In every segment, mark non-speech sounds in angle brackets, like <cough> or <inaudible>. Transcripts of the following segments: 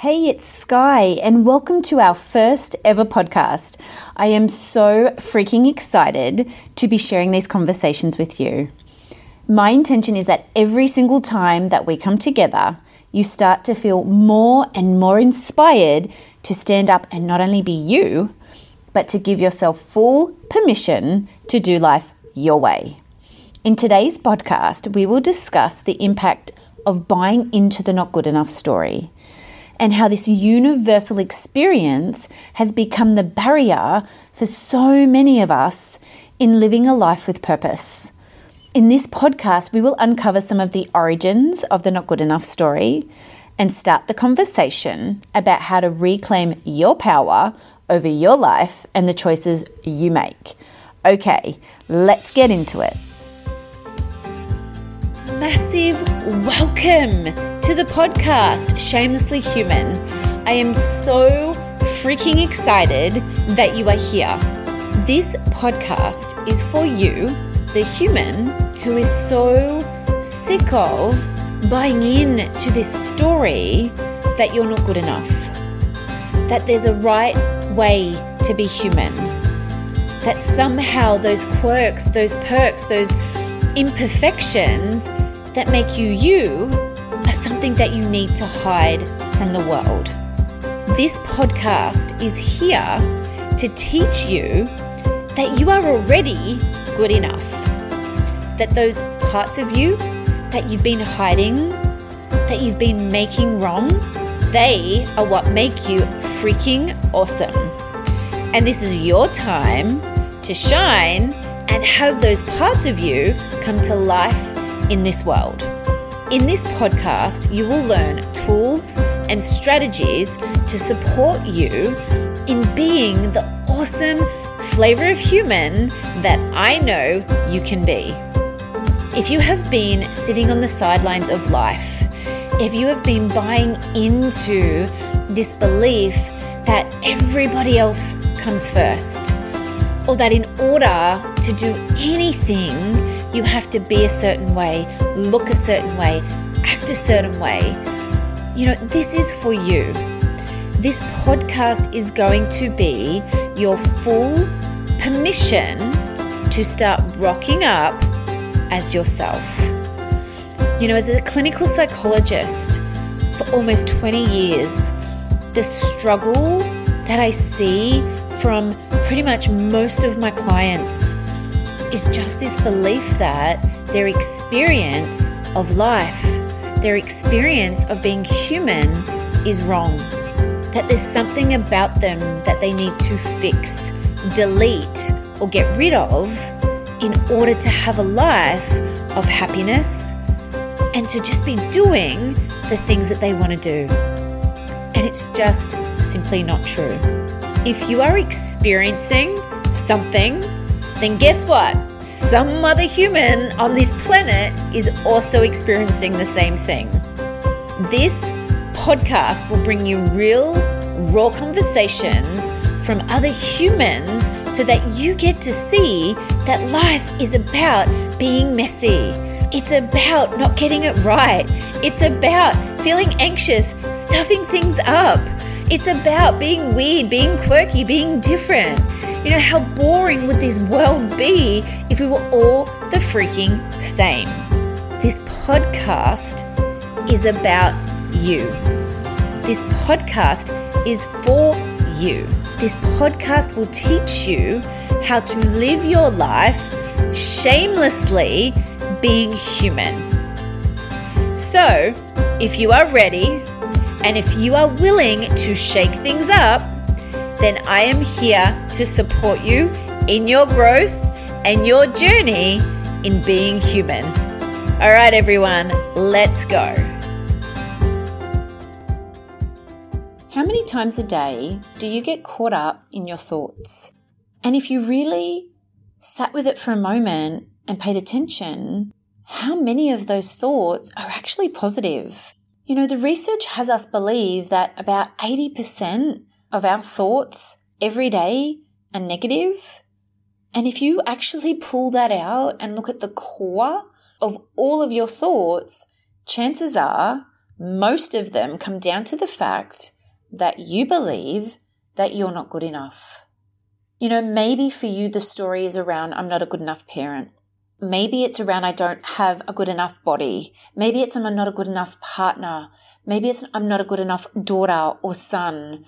Hey, it's Sky, and welcome to our first ever podcast. I am so freaking excited to be sharing these conversations with you. My intention is that every single time that we come together, you start to feel more and more inspired to stand up and not only be you, but to give yourself full permission to do life your way. In today's podcast, we will discuss the impact of buying into the not good enough story and how this universal experience has become the barrier for so many of us in living a life with purpose. In this podcast, we will uncover some of the origins of the not good enough story and start the conversation about how to reclaim your power over your life and the choices you make. Okay, let's get into it. Massive welcome to the podcast, Shamelessly Human. I am so freaking excited that you are here. This podcast is for you, the human who is so sick of buying in to this story that you're not good enough, that there's a right way to be human, that somehow those quirks, those perks, those imperfections that make you you are something that you need to hide from the world. This podcast is here to teach you that you are already good enough. That those parts of you that you've been hiding, that you've been making wrong, they are what make you freaking awesome. And this is your time to shine and have those parts of you come to life in this world. In this podcast, you will learn tools and strategies to support you in being the awesome flavor of human that I know you can be. If you have been sitting on the sidelines of life, if you have been buying into this belief that everybody else comes first, or that in order to do anything, you have to be a certain way, look a certain way, act a certain way. You know, this is for you. This podcast is going to be your full permission to start rocking up as yourself. You know, as a clinical psychologist for almost 20 years, the struggle that I see from pretty much most of my clients is just this belief that their experience of life, their experience of being human is wrong. That there's something about them that they need to fix, delete, or get rid of in order to have a life of happiness and to just be doing the things that they want to do. And it's just simply not true. If you are experiencing something then guess what? Some other human on this planet is also experiencing the same thing. This podcast will bring you real, raw conversations from other humans so that you get to see that life is about being messy. It's about not getting it right. It's about feeling anxious, stuffing things up. It's about being weird, being quirky, being different. You know, how boring would this world be if we were all the freaking same? This podcast is about you. This podcast is for you. This podcast will teach you how to live your life shamelessly being human. So, if you are ready and if you are willing to shake things up, then I am here to support you in your growth and your journey in being human. All right, everyone, let's go. How many times a day do you get caught up in your thoughts? And if you really sat with it for a moment and paid attention, how many of those thoughts are actually positive? You know, the research has us believe that about 80% of our thoughts every day are negative. And if you actually pull that out and look at the core of all of your thoughts, chances are most of them come down to the fact that you believe that you're not good enough. You know, maybe for you, the story is around, I'm not a good enough parent. Maybe it's around, I don't have a good enough body. Maybe it's, I'm not a good enough partner. Maybe it's, I'm not a good enough daughter or son.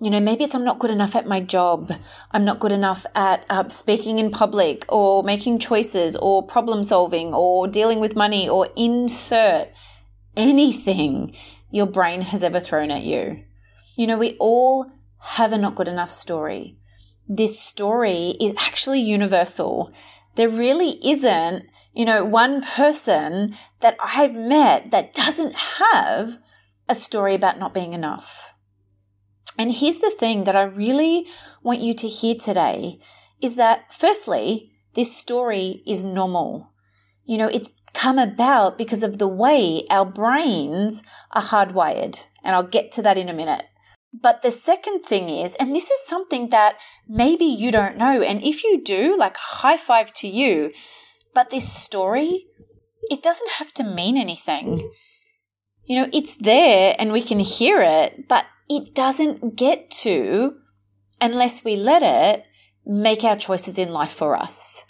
You know, maybe it's, I'm not good enough at my job. I'm not good enough at uh, speaking in public or making choices or problem solving or dealing with money or insert anything your brain has ever thrown at you. You know, we all have a not good enough story. This story is actually universal. There really isn't, you know, one person that I've met that doesn't have a story about not being enough. And here's the thing that I really want you to hear today is that firstly, this story is normal. You know, it's come about because of the way our brains are hardwired. And I'll get to that in a minute. But the second thing is, and this is something that maybe you don't know, and if you do, like high five to you, but this story, it doesn't have to mean anything. You know, it's there and we can hear it, but it doesn't get to, unless we let it, make our choices in life for us.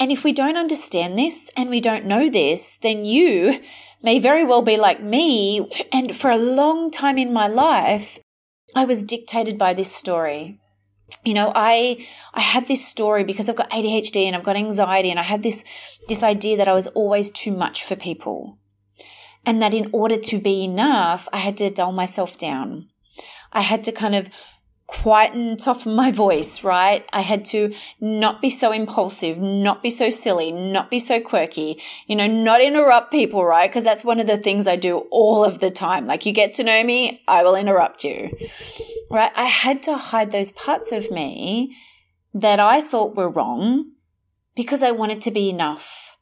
And if we don't understand this and we don't know this, then you may very well be like me. And for a long time in my life, I was dictated by this story. You know, I I had this story because I've got ADHD and I've got anxiety and I had this this idea that I was always too much for people. And that in order to be enough, I had to dull myself down. I had to kind of quieten, soften my voice, right? I had to not be so impulsive, not be so silly, not be so quirky, you know, not interrupt people, right? Because that's one of the things I do all of the time. Like you get to know me, I will interrupt you, right? I had to hide those parts of me that I thought were wrong because I wanted to be enough.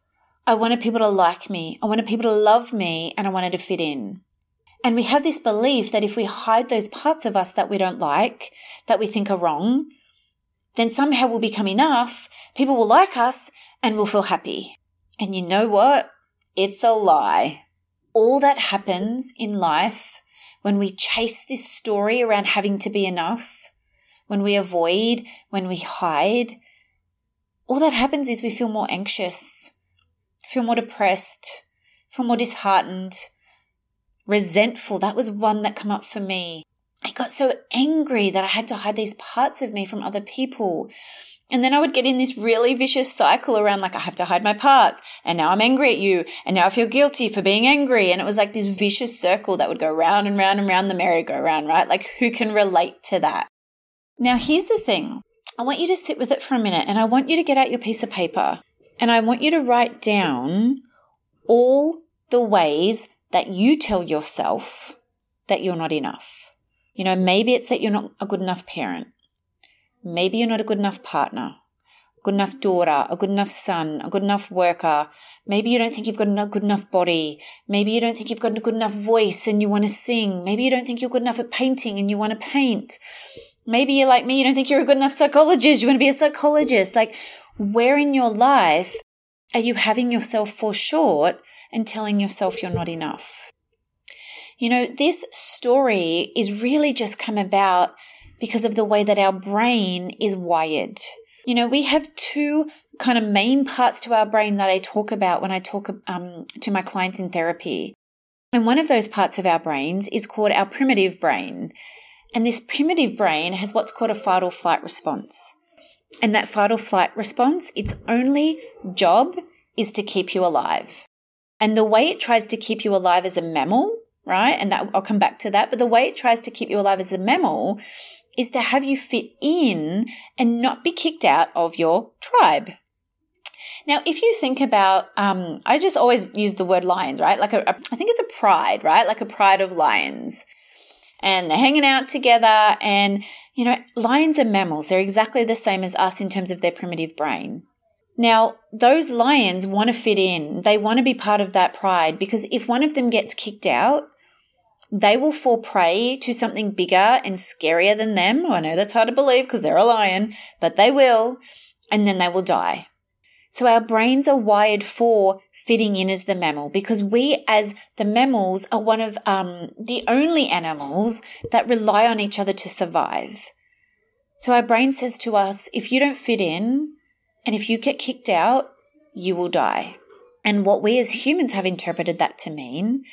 I wanted people to like me. I wanted people to love me and I wanted to fit in. And we have this belief that if we hide those parts of us that we don't like, that we think are wrong, then somehow we'll become enough, people will like us, and we'll feel happy. And you know what? It's a lie. All that happens in life when we chase this story around having to be enough, when we avoid, when we hide, all that happens is we feel more anxious, feel more depressed, feel more disheartened, resentful. That was one that come up for me. I got so angry that I had to hide these parts of me from other people. And then I would get in this really vicious cycle around like, I have to hide my parts. And now I'm angry at you. And now I feel guilty for being angry. And it was like this vicious circle that would go round and round and round the merry-go-round, right? Like who can relate to that? Now here's the thing. I want you to sit with it for a minute and I want you to get out your piece of paper and I want you to write down all the ways that you tell yourself that you're not enough. You know, maybe it's that you're not a good enough parent. Maybe you're not a good enough partner, a good enough daughter, a good enough son, a good enough worker. Maybe you don't think you've got a good enough body. Maybe you don't think you've got a good enough voice and you want to sing. Maybe you don't think you're good enough at painting and you want to paint. Maybe you're like me, you don't think you're a good enough psychologist. You want to be a psychologist. Like, where in your life are you having yourself fall short and telling yourself you're not enough? You know, this story is really just come about because of the way that our brain is wired. You know, we have two kind of main parts to our brain that I talk about when I talk um, to my clients in therapy. And one of those parts of our brains is called our primitive brain. And this primitive brain has what's called a fight or flight response. And that fight or flight response, its only job is to keep you alive. And the way it tries to keep you alive as a mammal, right? And that I'll come back to that. But the way it tries to keep you alive as a mammal is to have you fit in and not be kicked out of your tribe. Now, if you think about, um, I just always use the word lions, right? Like a, a, I think it's a pride, right? Like a pride of lions and they're hanging out together. And, you know, lions are mammals. They're exactly the same as us in terms of their primitive brain. Now, those lions want to fit in. They want to be part of that pride because if one of them gets kicked out, they will fall prey to something bigger and scarier than them. I know that's hard to believe because they're a lion, but they will. And then they will die. So our brains are wired for fitting in as the mammal because we as the mammals are one of um, the only animals that rely on each other to survive. So our brain says to us, if you don't fit in and if you get kicked out, you will die. And what we as humans have interpreted that to mean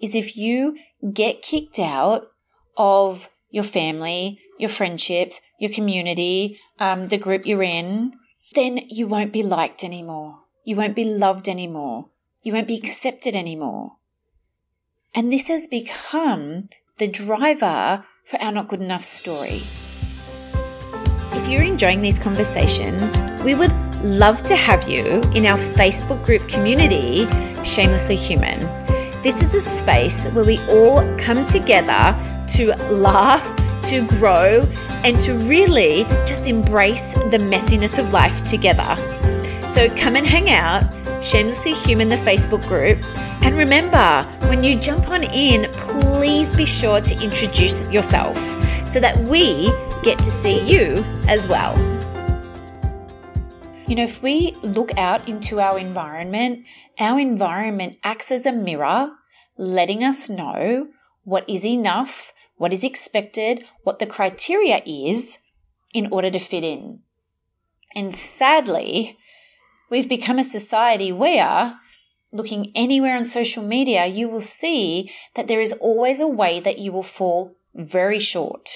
is if you get kicked out of your family, your friendships, your community, um, the group you're in, then you won't be liked anymore. You won't be loved anymore. You won't be accepted anymore. And this has become the driver for our not good enough story. If you're enjoying these conversations, we would love to have you in our Facebook group community, Shamelessly Human. This is a space where we all come together to laugh, to grow, and to really just embrace the messiness of life together. So come and hang out, Shamelessly Human, the Facebook group. And remember, when you jump on in, please be sure to introduce yourself so that we get to see you as well. You know, if we look out into our environment, our environment acts as a mirror, letting us know what is enough what is expected, what the criteria is in order to fit in. And sadly, we've become a society where looking anywhere on social media, you will see that there is always a way that you will fall very short.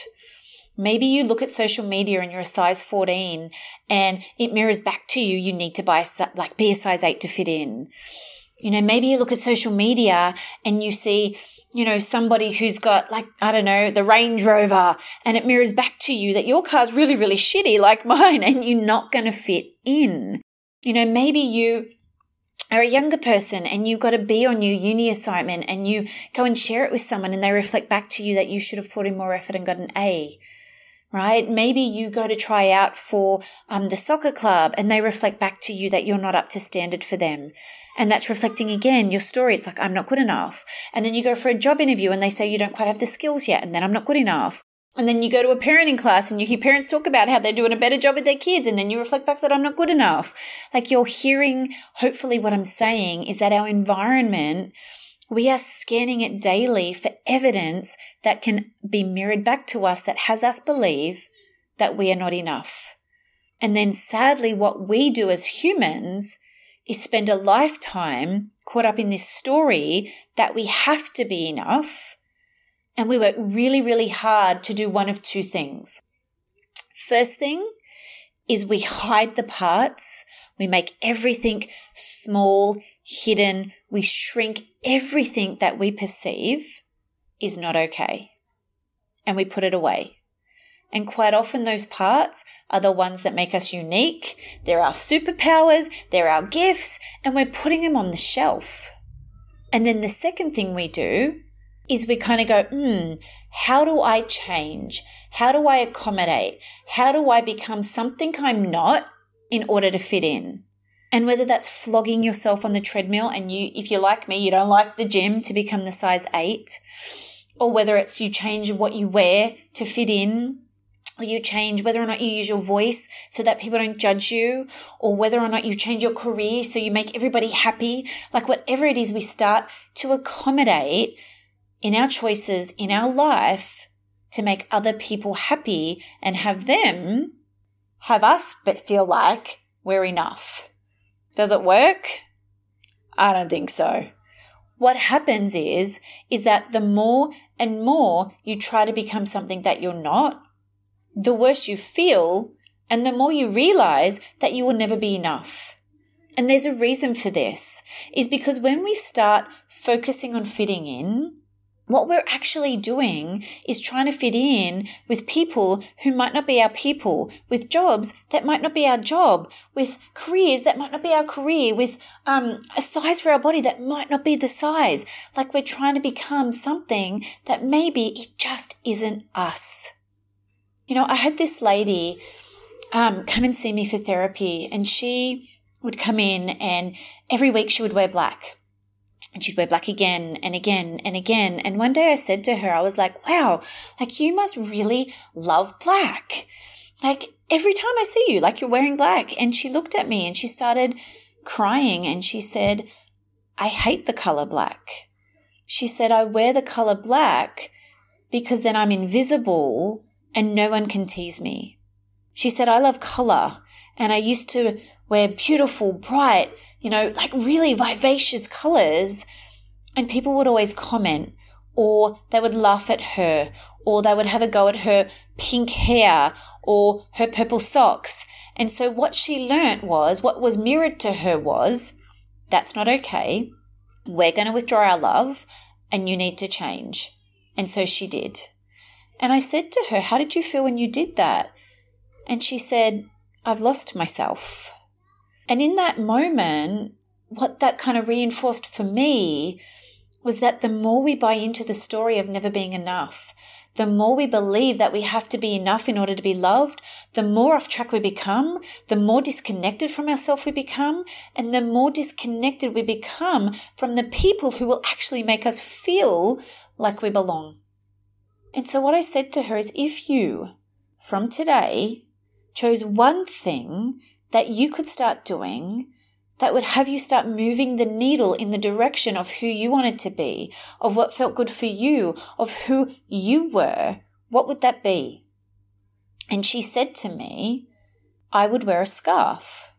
Maybe you look at social media and you're a size 14 and it mirrors back to you. You need to buy, like, be a size 8 to fit in. You know, maybe you look at social media and you see you know, somebody who's got like, I don't know, the Range Rover and it mirrors back to you that your car's really, really shitty like <laughs> mine and you're not going to fit in. You know, maybe you are a younger person and you've got a B on your uni assignment and you go and share it with someone and they reflect back to you that you should have put in more effort and got an A right? Maybe you go to try out for um, the soccer club and they reflect back to you that you're not up to standard for them. And that's reflecting again your story. It's like, I'm not good enough. And then you go for a job interview and they say you don't quite have the skills yet. And then I'm not good enough. And then you go to a parenting class and you hear parents talk about how they're doing a better job with their kids. And then you reflect back that I'm not good enough. Like you're hearing, hopefully what I'm saying is that our environment we are scanning it daily for evidence that can be mirrored back to us that has us believe that we are not enough. And then sadly, what we do as humans is spend a lifetime caught up in this story that we have to be enough. And we work really, really hard to do one of two things. First thing is we hide the parts. We make everything small, hidden. We shrink everything that we perceive is not okay. And we put it away. And quite often those parts are the ones that make us unique. They're our superpowers. They're our gifts and we're putting them on the shelf. And then the second thing we do is we kind of go, hmm, how do I change? How do I accommodate? How do I become something I'm not in order to fit in? And whether that's flogging yourself on the treadmill and you, if you're like me, you don't like the gym to become the size eight, or whether it's you change what you wear to fit in, or you change whether or not you use your voice so that people don't judge you, or whether or not you change your career so you make everybody happy. Like whatever it is, we start to accommodate in our choices in our life to make other people happy and have them have us but feel like we're enough. Does it work? I don't think so. What happens is, is that the more and more you try to become something that you're not, the worse you feel and the more you realize that you will never be enough. And there's a reason for this is because when we start focusing on fitting in, what we're actually doing is trying to fit in with people who might not be our people, with jobs that might not be our job, with careers that might not be our career, with um, a size for our body that might not be the size. Like we're trying to become something that maybe it just isn't us. You know, I had this lady um, come and see me for therapy, and she would come in, and every week she would wear black and she'd wear black again and again and again. And one day I said to her, I was like, wow, like you must really love black. Like every time I see you, like you're wearing black. And she looked at me and she started crying and she said, I hate the color black. She said, I wear the color black because then I'm invisible and no one can tease me. She said, I love color and I used to wear beautiful, bright, you know, like really vivacious colors. And people would always comment or they would laugh at her or they would have a go at her pink hair or her purple socks. And so what she learnt was what was mirrored to her was that's not okay. We're going to withdraw our love and you need to change. And so she did. And I said to her, How did you feel when you did that? And she said, I've lost myself. And in that moment, what that kind of reinforced for me was that the more we buy into the story of never being enough, the more we believe that we have to be enough in order to be loved, the more off track we become, the more disconnected from ourselves we become, and the more disconnected we become from the people who will actually make us feel like we belong. And so what I said to her is if you, from today, chose one thing that you could start doing that would have you start moving the needle in the direction of who you wanted to be, of what felt good for you, of who you were, what would that be? And she said to me, I would wear a scarf.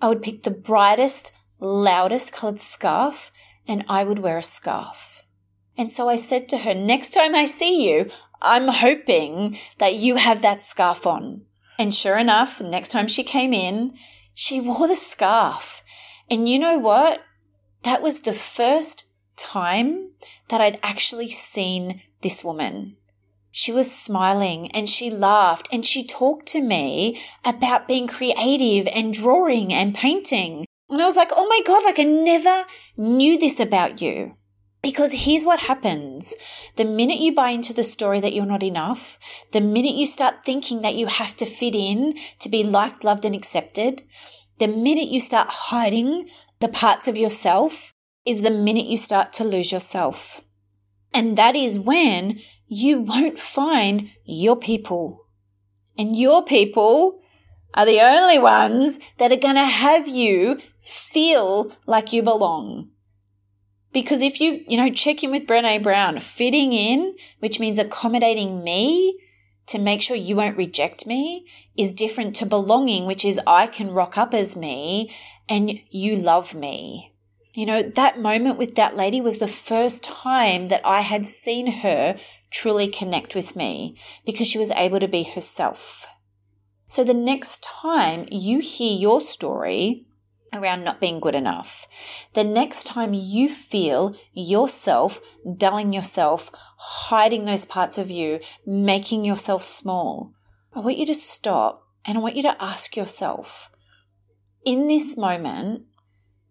I would pick the brightest, loudest colored scarf and I would wear a scarf. And so I said to her, next time I see you, I'm hoping that you have that scarf on. And sure enough, next time she came in, she wore the scarf and you know what? That was the first time that I'd actually seen this woman. She was smiling and she laughed and she talked to me about being creative and drawing and painting. And I was like, oh my God, like I never knew this about you. Because here's what happens. The minute you buy into the story that you're not enough, the minute you start thinking that you have to fit in to be liked, loved, and accepted, the minute you start hiding the parts of yourself is the minute you start to lose yourself. And that is when you won't find your people. And your people are the only ones that are going to have you feel like you belong. Because if you, you know, check in with Brene Brown, fitting in, which means accommodating me, to make sure you won't reject me is different to belonging, which is I can rock up as me and you love me. You know, that moment with that lady was the first time that I had seen her truly connect with me because she was able to be herself. So the next time you hear your story, around not being good enough. The next time you feel yourself dulling yourself, hiding those parts of you, making yourself small, I want you to stop and I want you to ask yourself, in this moment,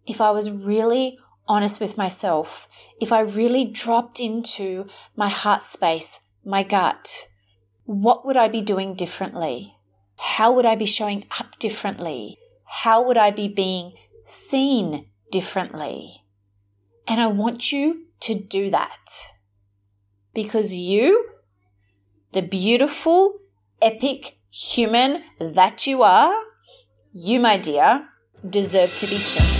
if I was really honest with myself, if I really dropped into my heart space, my gut, what would I be doing differently? How would I be showing up differently? How would I be being seen differently? And I want you to do that because you, the beautiful, epic human that you are, you, my dear, deserve to be seen.